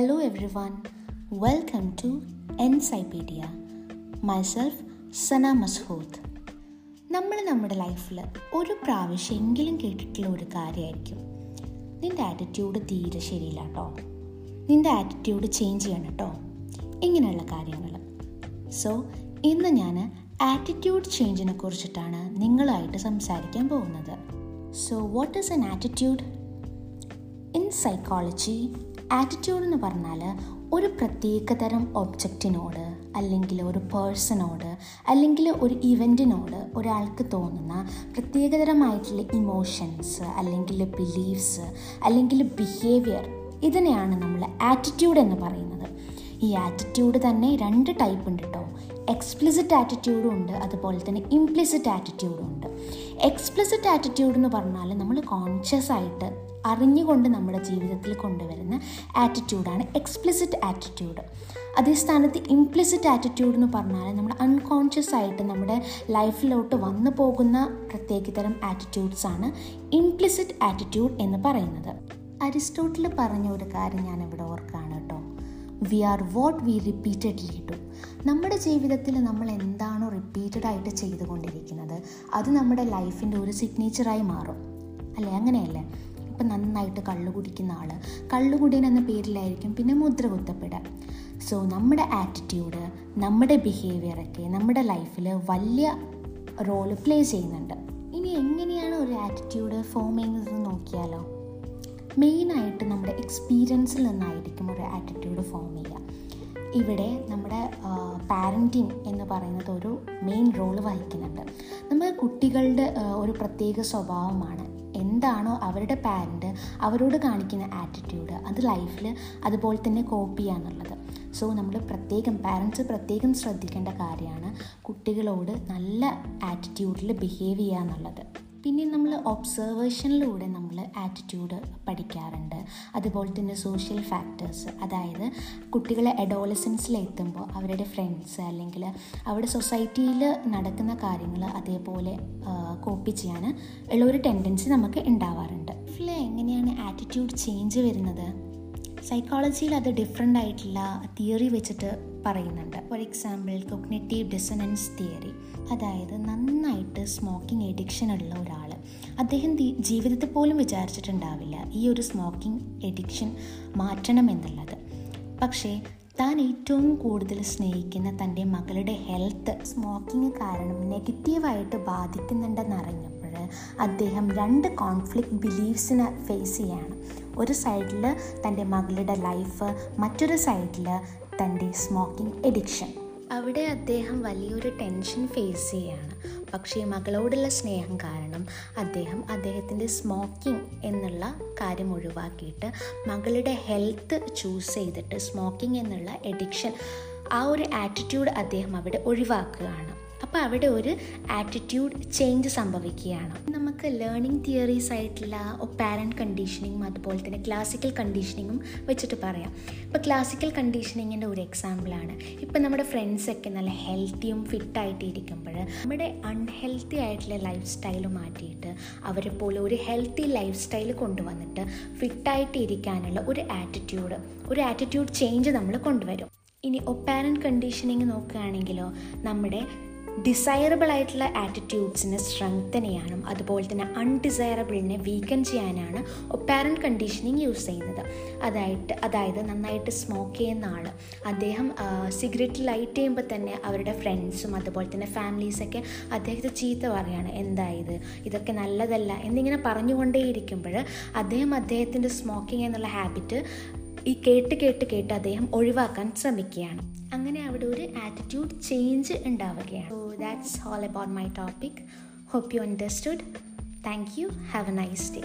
Hello everyone, welcome to എൻസൈപീഡിയ myself Sana Mashood നമ്മൾ നമ്മുടെ ലൈഫിൽ ഒരു പ്രാവശ്യമെങ്കിലും കേട്ടിട്ടുള്ള ഒരു കാര്യമായിരിക്കും. നിന്റെ ആറ്റിറ്റ്യൂഡ് തീരെ ശരിയില്ല കേട്ടോ നിന്റെ ആറ്റിറ്റ്യൂഡ് ചേഞ്ച് ചെയ്യണം കേട്ടോ ഇങ്ങനെയുള്ള കാര്യങ്ങൾ. സോ ഇന്ന് ഞാൻ ആറ്റിറ്റ്യൂഡ് ചേഞ്ചിനെ കുറിച്ചിട്ടാണ് നിങ്ങളായിട്ട് സംസാരിക്കാൻ പോകുന്നത്. So what is an attitude in psychology attitude എന്ന് പറഞ്ഞാൽ ഒരു പ്രത്യേകതരം ഒബ്ജക്റ്റിനോട് അല്ലെങ്കിൽ ഒരു പേഴ്സണോട് അല്ലെങ്കിൽ ഒരു ഇവന്റിനോട് ഒരാൾക്ക് തോന്നുന്ന പ്രത്യേകതരമായിട്ടുള്ള ഇമോഷൻസ് അല്ലെങ്കിൽ ബിലീഫ്സ് അല്ലെങ്കിൽ ബിഹേവിയർ ഇതിനെയാണ് നമ്മൾ ആറ്റിറ്റ്യൂഡ് എന്ന് പറയുന്നത്. ഈ ആറ്റിറ്റ്യൂഡ് തന്നെ രണ്ട് ടൈപ്പ് ഉണ്ട് കേട്ടോ എക്സ്പ്ലിസിറ്റ് ആറ്റിറ്റ്യൂഡും ഉണ്ട് അതുപോലെ തന്നെ ഇംപ്ലിസിറ്റ് ആറ്റിറ്റ്യൂഡും ഉണ്ട്. എക്സ്പ്ലിസിറ്റ് ആറ്റിറ്റ്യൂഡ് എന്ന് പറഞ്ഞാൽ നമ്മൾ കോൺഷ്യസ് ആയിട്ട് അറിഞ്ഞുകൊണ്ട് നമ്മുടെ ജീവിതത്തിൽ കൊണ്ടുവരുന്ന ആറ്റിറ്റ്യൂഡാണ് എക്സ്പ്ലിസിറ്റ് ആറ്റിറ്റ്യൂഡ് അതേ സ്ഥാനത്ത് ഇംപ്ലിസിറ്റ് ആറ്റിറ്റ്യൂഡ് എന്ന് പറഞ്ഞാൽ നമ്മൾ അൺകോൺഷ്യസ് ആയിട്ട് നമ്മുടെ ലൈഫിലോട്ട് വന്നു പോകുന്ന പ്രത്യേകതരം തരം ആണ് ഇംപ്ലിസിറ്റ് ആറ്റിറ്റ്യൂഡ് എന്ന് പറയുന്നത്. അരിസ്റ്റോട്ടിൽ പറഞ്ഞ ഒരു കാര്യം ഞാൻ ഇവിടെ ഓർക്കാണ് കേട്ടോ we are what we repeatedly do നമ്മുടെ ജീവിതത്തിൽ നമ്മൾ എന്താണോ റിപ്പീറ്റഡായിട്ട് ചെയ്തുകൊണ്ടിരിക്കുന്നത് അത് നമ്മുടെ ലൈഫിന്റെ ഒരു സിഗ്നേച്ചറായി മാറും. അല്ലേ? അങ്ങനെയല്ലേ? ഇപ്പം നന്നായിട്ട് കള്ളു കുടിക്കുന്ന ആൾ കള്ളുകുടിയൻ എന്ന പേരിലായിരിക്കും പിന്നെ മുദ്ര കുത്തപ്പെടുക. സോ നമ്മുടെ ആറ്റിറ്റ്യൂഡ് നമ്മുടെ ബിഹേവിയറൊക്കെ നമ്മുടെ ലൈഫിൽ വലിയ റോൾ പ്ലേ ചെയ്യുന്നുണ്ട്. ഇനി എങ്ങനെയാണ് ഒരു ആറ്റിറ്റ്യൂഡ് ഫോം ചെയ്യുന്നത് നോക്കിയാലോ? മെയിനായിട്ട് നമ്മുടെ എക്സ്പീരിയൻസിൽ നിന്നായിരിക്കും ഒരു ആറ്റിറ്റ്യൂഡ് ഫോം ചെയ്യുക. ഇവിടെ നമ്മുടെ പാരന്റിങ് എന്ന് പറയുന്നത് ഒരു മെയിൻ റോൾ വഹിക്കുന്നുണ്ട്. നമ്മൾ കുട്ടികളുടെ ഒരു പ്രത്യേക സ്വഭാവമാണ്. എന്താണോ അവരുടെ പാരന്റ് അവരോട് കാണിക്കുന്ന ആറ്റിറ്റ്യൂഡ് അത് ലൈഫിൽ അതുപോലെ തന്നെ കോപ്പ് ചെയ്യാന്നുള്ളത്. സോ നമ്മൾ പ്രത്യേകം പാരൻസ് പ്രത്യേകം ശ്രദ്ധിക്കേണ്ട കാര്യമാണ് കുട്ടികളോട് നല്ല ആറ്റിറ്റ്യൂഡിൽ ബിഹേവ് ചെയ്യുക എന്നുള്ളത്. പിന്നെ നമ്മൾ ഒബ്സർവേഷനിലൂടെ നമ്മൾ ആറ്റിറ്റ്യൂഡ് പഠിക്കാറുണ്ട്. അതുപോലെ തന്നെ സോഷ്യൽ ഫാക്ടേഴ്സ് അതായത് കുട്ടികളെ അഡോളസൻസിലെത്തുമ്പോൾ അവരുടെ ഫ്രണ്ട്സ് അല്ലെങ്കിൽ അവരുടെ സൊസൈറ്റിയിൽ നടക്കുന്ന കാര്യങ്ങൾ അതേപോലെ കോപ്പി ചെയ്യാൻ ഉള്ള ഒരു ടെൻഡൻസി നമുക്ക് ഉണ്ടാവാറുണ്ട്. ലൈഫിൽ എങ്ങനെയാണ് ആറ്റിറ്റ്യൂഡ് ചേഞ്ച് വരുന്നത്? സൈക്കോളജിയിൽ അത് ഡിഫറെന്റ് ആയിട്ടുള്ള തിയറി വെച്ചിട്ട് പറയുന്നുണ്ട്. For example cognitive dissonance theory അതായത് നന്നായിട്ട് സ്മോക്കിംഗ് എഡിക്ഷൻ ഉള്ള ഒരാൾ അദ്ദേഹം ജീവിതത്തിൽ പോലും വിചാരിച്ചിട്ടുണ്ടാവില്ല ഈ ഒരു സ്മോക്കിംഗ് എഡിക്ഷൻ മാറ്റണം എന്നുള്ളത്. പക്ഷേ താൻ ഏറ്റവും കൂടുതൽ സ്നേഹിക്കുന്ന തന്റെ മകളുടെ ഹെൽത്ത് സ്മോക്കിംഗ് കാരണം നെഗറ്റീവായിട്ട് ബാധിക്കുന്നുണ്ടെന്നറിഞ്ഞപ്പോൾ അദ്ദേഹം രണ്ട് കോൺഫ്ലിക്റ്റ് ബിലീഫ്സിനെ ഫേസ് ചെയ്യാണ്. ഒരു സൈഡിൽ തന്റെ മകളുടെ ലൈഫ് മറ്റൊരു സൈഡിൽ തന്റെ സ്മോക്കിംഗ് എഡിക്ഷൻ അവിടെ അദ്ദേഹം വലിയൊരു ടെൻഷൻ ഫേസ് ചെയ്യുകയാണ്. പക്ഷേ മകളോടുള്ള സ്നേഹം കാരണം അദ്ദേഹം അദ്ദേഹത്തിന്റെ സ്മോക്കിംഗ് എന്നുള്ള കാര്യം ഒഴിവാക്കിയിട്ട് മകളുടെ ഹെൽത്ത് ചൂസ് ചെയ്തിട്ട് സ്മോക്കിംഗ് എന്നുള്ള എഡിക്ഷൻ ആ ഒരു ആറ്റിറ്റ്യൂഡ് അദ്ദേഹം അവിടെ ഒഴിവാക്കുകയാണ്. അപ്പോൾ അവിടെ ഒരു ആറ്റിറ്റ്യൂഡ് ചേഞ്ച് സംഭവിക്കുകയാണ്. നമുക്ക് ലേണിംഗ് തിയറീസ് ആയിട്ടുള്ള പാരന്റ് കണ്ടീഷനിങ്ങും അതുപോലെ തന്നെ ക്ലാസിക്കൽ കണ്ടീഷനിങ്ങും വെച്ചിട്ട് പറയാം. ഇപ്പോൾ ക്ലാസിക്കൽ കണ്ടീഷനിങ്ങിന്റെ ഒരു എക്സാമ്പിളാണ് ഇപ്പോൾ നമ്മുടെ ഫ്രണ്ട്സൊക്കെ നല്ല ഹെൽത്തിയും ഫിറ്റായിട്ട് ഇരിക്കുമ്പോൾ നമ്മുടെ അൺഹെൽത്തി ആയിട്ടുള്ള ലൈഫ് സ്റ്റൈൽ മാറ്റിയിട്ട് അവരെ പോലെ ഒരു ഹെൽത്തി ലൈഫ് സ്റ്റൈൽ കൊണ്ടുവന്നിട്ട് ഫിറ്റായിട്ട് ഇരിക്കാനുള്ള ഒരു ആറ്റിറ്റ്യൂഡ് ഒരു ആറ്റിറ്റ്യൂഡ് ചേഞ്ച് നമ്മൾ കൊണ്ടുവരും. ഇനി ഒപ്പാരൻ കണ്ടീഷനിങ് നോക്കുകയാണെങ്കിലോ നമ്മുടെ ഡിസൈറബിൾ ആയിട്ടുള്ള ആറ്റിറ്റ്യൂഡ്സിനെ സ്ട്രെങ്തൻ ചെയ്യാനും അതുപോലെ തന്നെ അൺഡിസൈറബിളിനെ വീക്കൻ ചെയ്യാനാണ് ഒപ്പാരൻ കണ്ടീഷനിങ് യൂസ് ചെയ്യുന്നത്. അതായിട്ട് അതായത് നന്നായിട്ട് സ്മോക്ക് ചെയ്യുന്ന ആൾ അദ്ദേഹം സിഗരറ്റ് ലൈറ്റ് ചെയ്യുമ്പോൾ തന്നെ അവരുടെ ഫ്രണ്ട്സും അതുപോലെ തന്നെ ഫാമിലീസൊക്കെ അദ്ദേഹത്തെ ചീത്ത പറയുകയാണ് എന്തായത് ഇതൊക്കെ നല്ലതല്ല. എന്നിങ്ങനെ പറഞ്ഞുകൊണ്ടേയിരിക്കുമ്പോൾ അദ്ദേഹം അദ്ദേഹത്തിന്റെ സ്മോക്കിംഗ് എന്നുള്ള ഹാബിറ്റ് ഈ കേട്ട് കേട്ട് കേട്ട് അദ്ദേഹം ഒഴിവാക്കാൻ ശ്രമിക്കുകയാണ്. അങ്ങനെ അവിടെ ഒരു ആറ്റിറ്റ്യൂഡ് ചേഞ്ച് ഉണ്ടാവുകയാണ്. So that's all about my topic hope you understood thank you have a nice day